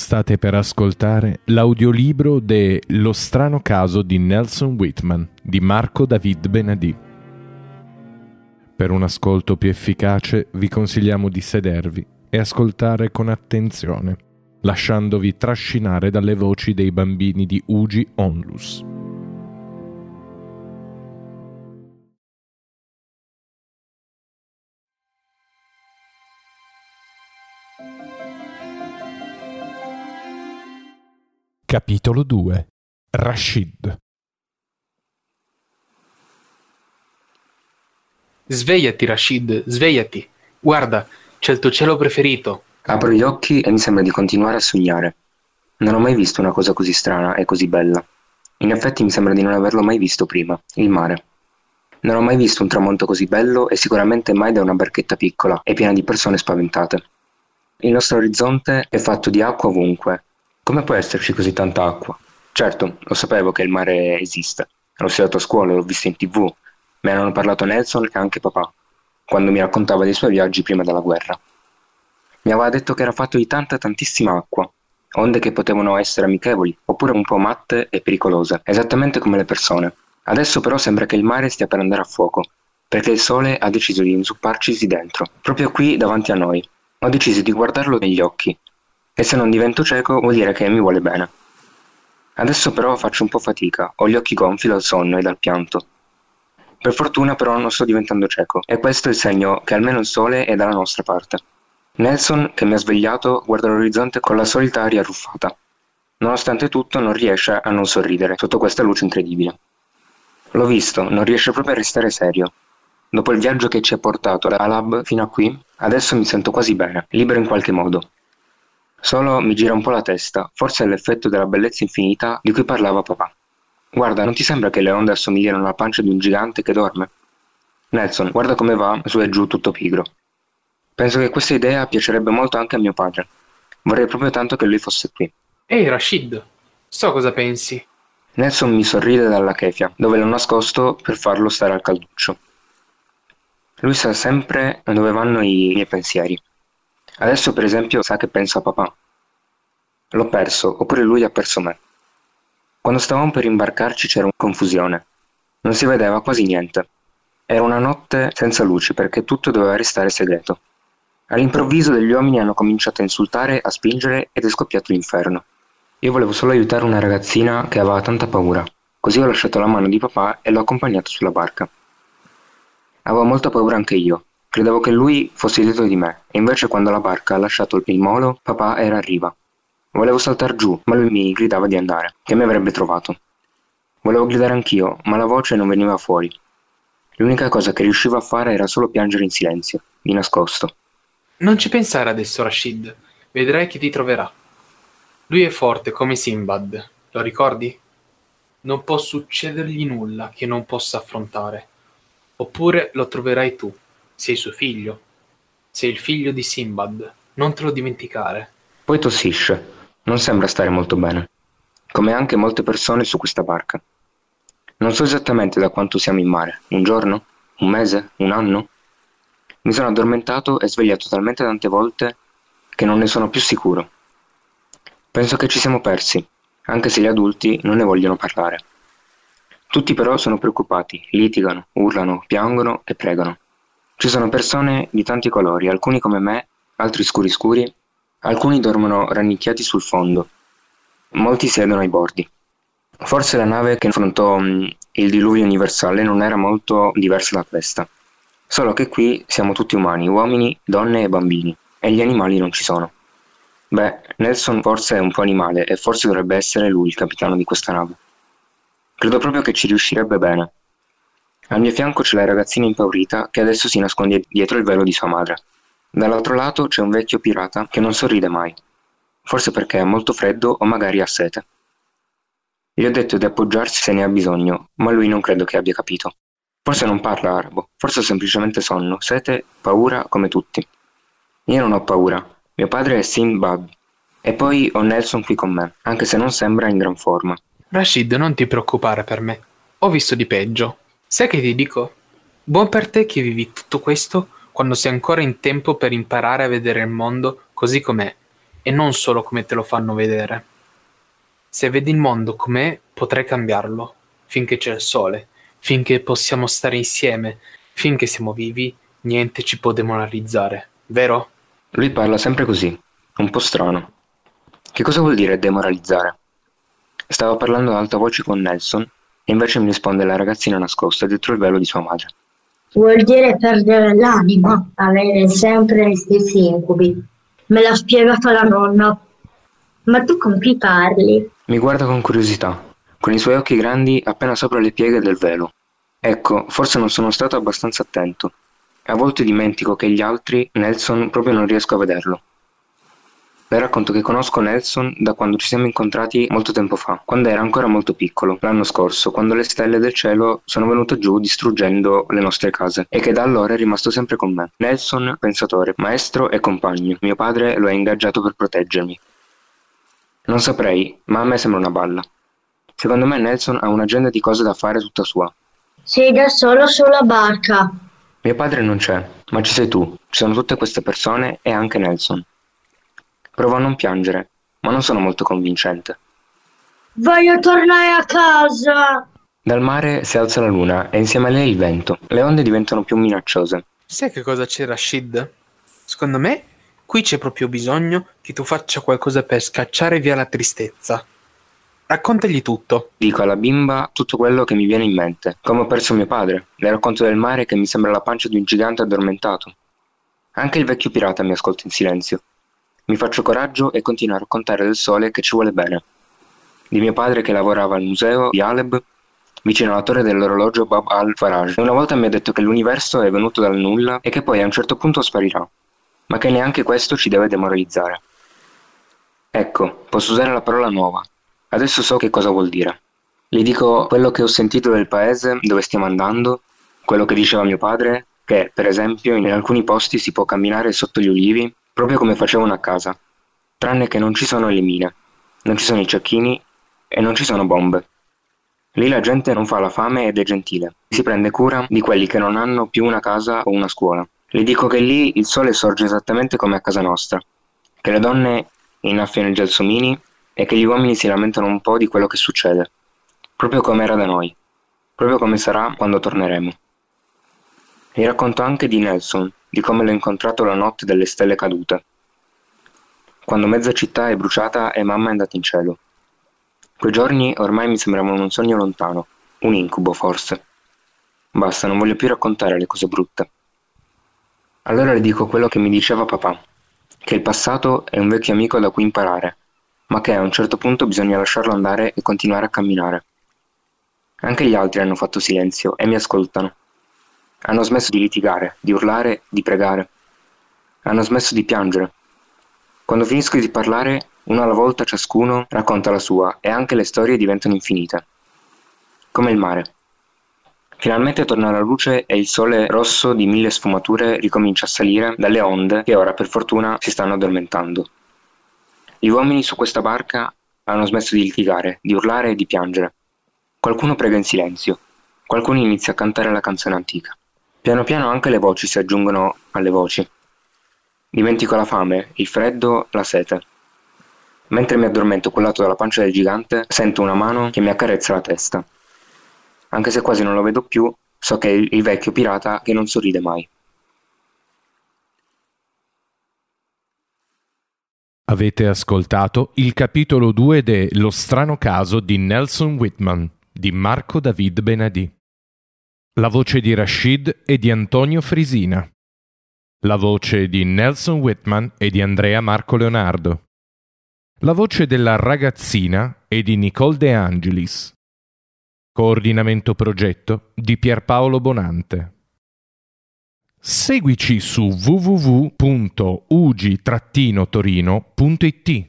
State per ascoltare l'audiolibro de Lo strano caso di Nelson Whitman di Marco David Benadì. Per un ascolto più efficace vi consigliamo di sedervi e ascoltare con attenzione, lasciandovi trascinare dalle voci dei bambini di Ugi Onlus. Capitolo 2 Rashid Svegliati, Rashid, svegliati. Guarda, c'è il tuo cielo preferito. Apro gli occhi e mi sembra di continuare a sognare. Non ho mai visto una cosa così strana e così bella. In effetti mi sembra di non averlo mai visto prima, il mare. Non ho mai visto un tramonto così bello e sicuramente mai da una barchetta piccola e piena di persone spaventate. Il nostro orizzonte è fatto di acqua ovunque come può esserci così tanta acqua? Certo, lo sapevo che il mare esiste. L'ho studiato a scuola, l'ho visto in tv. Me ne hanno parlato Nelson e anche papà, quando mi raccontava dei suoi viaggi prima della guerra. Mi aveva detto che era fatto di tanta tantissima acqua, onde che potevano essere amichevoli, oppure un po' matte e pericolose, esattamente come le persone. Adesso però sembra che il mare stia per andare a fuoco, perché il sole ha deciso di insupparcisi dentro, proprio qui davanti a noi. Ho deciso di guardarlo negli occhi e se non divento cieco vuol dire che mi vuole bene. Adesso però faccio un po' fatica, ho gli occhi gonfi dal sonno e dal pianto. Per fortuna però non sto diventando cieco, e questo è il segno che almeno il sole è dalla nostra parte. Nelson, che mi ha svegliato, guarda l'orizzonte con la solita aria arruffata. Nonostante tutto non riesce a non sorridere sotto questa luce incredibile. L'ho visto, non riesce proprio a restare serio. Dopo il viaggio che ci ha portato da Lab fino a qui, adesso mi sento quasi bene, libero in qualche modo. Solo mi gira un po' la testa, forse è l'effetto della bellezza infinita di cui parlava papà. Guarda, non ti sembra che le onde assomigliano alla pancia di un gigante che dorme? Nelson, guarda come va su e giù tutto pigro. Penso che questa idea piacerebbe molto anche a mio padre. Vorrei proprio tanto che lui fosse qui. Ehi, Rashid, so cosa pensi. Nelson mi sorride dalla chefia, dove l'ho nascosto per farlo stare al calduccio. Lui sa sempre dove vanno i miei pensieri. Adesso per esempio sa che penso a papà. L'ho perso, oppure lui ha perso me. Quando stavamo per imbarcarci c'era confusione. Non si vedeva quasi niente. Era una notte senza luci perché tutto doveva restare segreto. All'improvviso degli uomini hanno cominciato a insultare, a spingere ed è scoppiato l'inferno. Io volevo solo aiutare una ragazzina che aveva tanta paura, così ho lasciato la mano di papà e l'ho accompagnato sulla barca. Avevo molta paura anche io, Credevo che lui fosse dietro di me, e invece quando la barca ha lasciato il molo, papà era a riva. Volevo saltar giù, ma lui mi gridava di andare, che mi avrebbe trovato. Volevo gridare anch'io, ma la voce non veniva fuori. L'unica cosa che riuscivo a fare era solo piangere in silenzio, di nascosto. Non ci pensare adesso, Rashid. Vedrai che ti troverà. Lui è forte come Simbad, lo ricordi? Non può succedergli nulla che non possa affrontare. Oppure lo troverai tu, sei suo figlio. Sei il figlio di Simbad. Non te lo dimenticare. Poi tossisce. Non sembra stare molto bene. Come anche molte persone su questa barca. Non so esattamente da quanto siamo in mare. Un giorno? Un mese? Un anno? Mi sono addormentato e svegliato talmente tante volte che non ne sono più sicuro. Penso che ci siamo persi, anche se gli adulti non ne vogliono parlare. Tutti però sono preoccupati, litigano, urlano, piangono e pregano. Ci sono persone di tanti colori, alcuni come me, altri scuri scuri, alcuni dormono rannicchiati sul fondo, molti siedono ai bordi. Forse la nave che affrontò mm, il diluvio universale non era molto diversa da questa. Solo che qui siamo tutti umani, uomini, donne e bambini, e gli animali non ci sono. Beh, Nelson forse è un po' animale e forse dovrebbe essere lui il capitano di questa nave. Credo proprio che ci riuscirebbe bene. Al mio fianco c'è la ragazzina impaurita che adesso si nasconde dietro il velo di sua madre. Dall'altro lato c'è un vecchio pirata che non sorride mai, forse perché ha molto freddo o magari ha sete. Gli ho detto di appoggiarsi se ne ha bisogno, ma lui non credo che abbia capito. Forse non parla arabo, forse ho semplicemente sonno, sete, paura come tutti. Io non ho paura, mio padre è Sinbad. E poi ho Nelson qui con me, anche se non sembra in gran forma. Rashid, non ti preoccupare per me. Ho visto di peggio. Sai che ti dico? Buon per te che vivi tutto questo quando sei ancora in tempo per imparare a vedere il mondo così com'è e non solo come te lo fanno vedere. Se vedi il mondo com'è, potrai cambiarlo, finché c'è il sole, finché possiamo stare insieme, finché siamo vivi, niente ci può demoralizzare, vero? Lui parla sempre così, un po' strano. Che cosa vuol dire demoralizzare? Stava parlando ad alta voce con Nelson e invece mi risponde la ragazzina nascosta dietro il velo di sua madre. Vuol dire perdere l'anima, avere sempre gli stessi incubi. Me l'ha spiegato la nonna. Ma tu con chi parli? Mi guarda con curiosità, con i suoi occhi grandi appena sopra le pieghe del velo. Ecco, forse non sono stato abbastanza attento. A volte dimentico che gli altri, Nelson, proprio non riesco a vederlo. Le racconto che conosco Nelson da quando ci siamo incontrati molto tempo fa, quando era ancora molto piccolo, l'anno scorso, quando le stelle del cielo sono venute giù distruggendo le nostre case, e che da allora è rimasto sempre con me. Nelson, pensatore, maestro e compagno. Mio padre lo ha ingaggiato per proteggermi. Non saprei, ma a me sembra una balla. Secondo me Nelson ha un'agenda di cose da fare tutta sua. Sei da solo sulla barca. Mio padre non c'è, ma ci sei tu, ci sono tutte queste persone e anche Nelson. Provo a non piangere, ma non sono molto convincente. Voglio tornare a casa. Dal mare si alza la luna e insieme a lei il vento. Le onde diventano più minacciose. Sai che cosa c'è, Rashid? Secondo me, qui c'è proprio bisogno che tu faccia qualcosa per scacciare via la tristezza. Raccontagli tutto. Dico alla bimba tutto quello che mi viene in mente. Come ho perso mio padre. Le racconto del mare che mi sembra la pancia di un gigante addormentato. Anche il vecchio pirata mi ascolta in silenzio. Mi faccio coraggio e continuo a raccontare del sole che ci vuole bene. Di mio padre che lavorava al museo di Aleb, vicino alla torre dell'orologio Bab al-Faraj. Una volta mi ha detto che l'universo è venuto dal nulla e che poi a un certo punto sparirà, ma che neanche questo ci deve demoralizzare. Ecco, posso usare la parola nuova. Adesso so che cosa vuol dire. Gli dico quello che ho sentito del paese dove stiamo andando, quello che diceva mio padre, che per esempio in alcuni posti si può camminare sotto gli ulivi proprio come facevano a casa, tranne che non ci sono le mine, non ci sono i cecchini e non ci sono bombe. Lì la gente non fa la fame ed è gentile, si prende cura di quelli che non hanno più una casa o una scuola. Le dico che lì il sole sorge esattamente come a casa nostra, che le donne innaffiano i gelsomini e che gli uomini si lamentano un po' di quello che succede, proprio come era da noi, proprio come sarà quando torneremo. Gli racconto anche di Nelson, di come l'ho incontrato la notte delle stelle cadute, quando mezza città è bruciata e mamma è andata in cielo. Quei giorni ormai mi sembravano un sogno lontano, un incubo forse. Basta, non voglio più raccontare le cose brutte. Allora le dico quello che mi diceva papà, che il passato è un vecchio amico da cui imparare, ma che a un certo punto bisogna lasciarlo andare e continuare a camminare. Anche gli altri hanno fatto silenzio e mi ascoltano. Hanno smesso di litigare, di urlare, di pregare. Hanno smesso di piangere. Quando finisco di parlare, uno alla volta ciascuno racconta la sua e anche le storie diventano infinite. Come il mare. Finalmente torna la luce e il sole rosso di mille sfumature ricomincia a salire dalle onde che ora per fortuna si stanno addormentando. Gli uomini su questa barca hanno smesso di litigare, di urlare e di piangere. Qualcuno prega in silenzio, qualcuno inizia a cantare la canzone antica. Piano piano anche le voci si aggiungono alle voci. Dimentico la fame, il freddo, la sete. Mentre mi addormento cullato dalla pancia del gigante, sento una mano che mi accarezza la testa. Anche se quasi non lo vedo più, so che è il, vecchio pirata che non sorride mai. Avete ascoltato il capitolo 2 de Lo strano caso di Nelson Whitman di Marco David Benadì. La voce di Rashid e di Antonio Frisina. La voce di Nelson Whitman e di Andrea Marco Leonardo. La voce della ragazzina e di Nicole De Angelis. Coordinamento progetto di Pierpaolo Bonante. Seguici su www.ugi-torino.it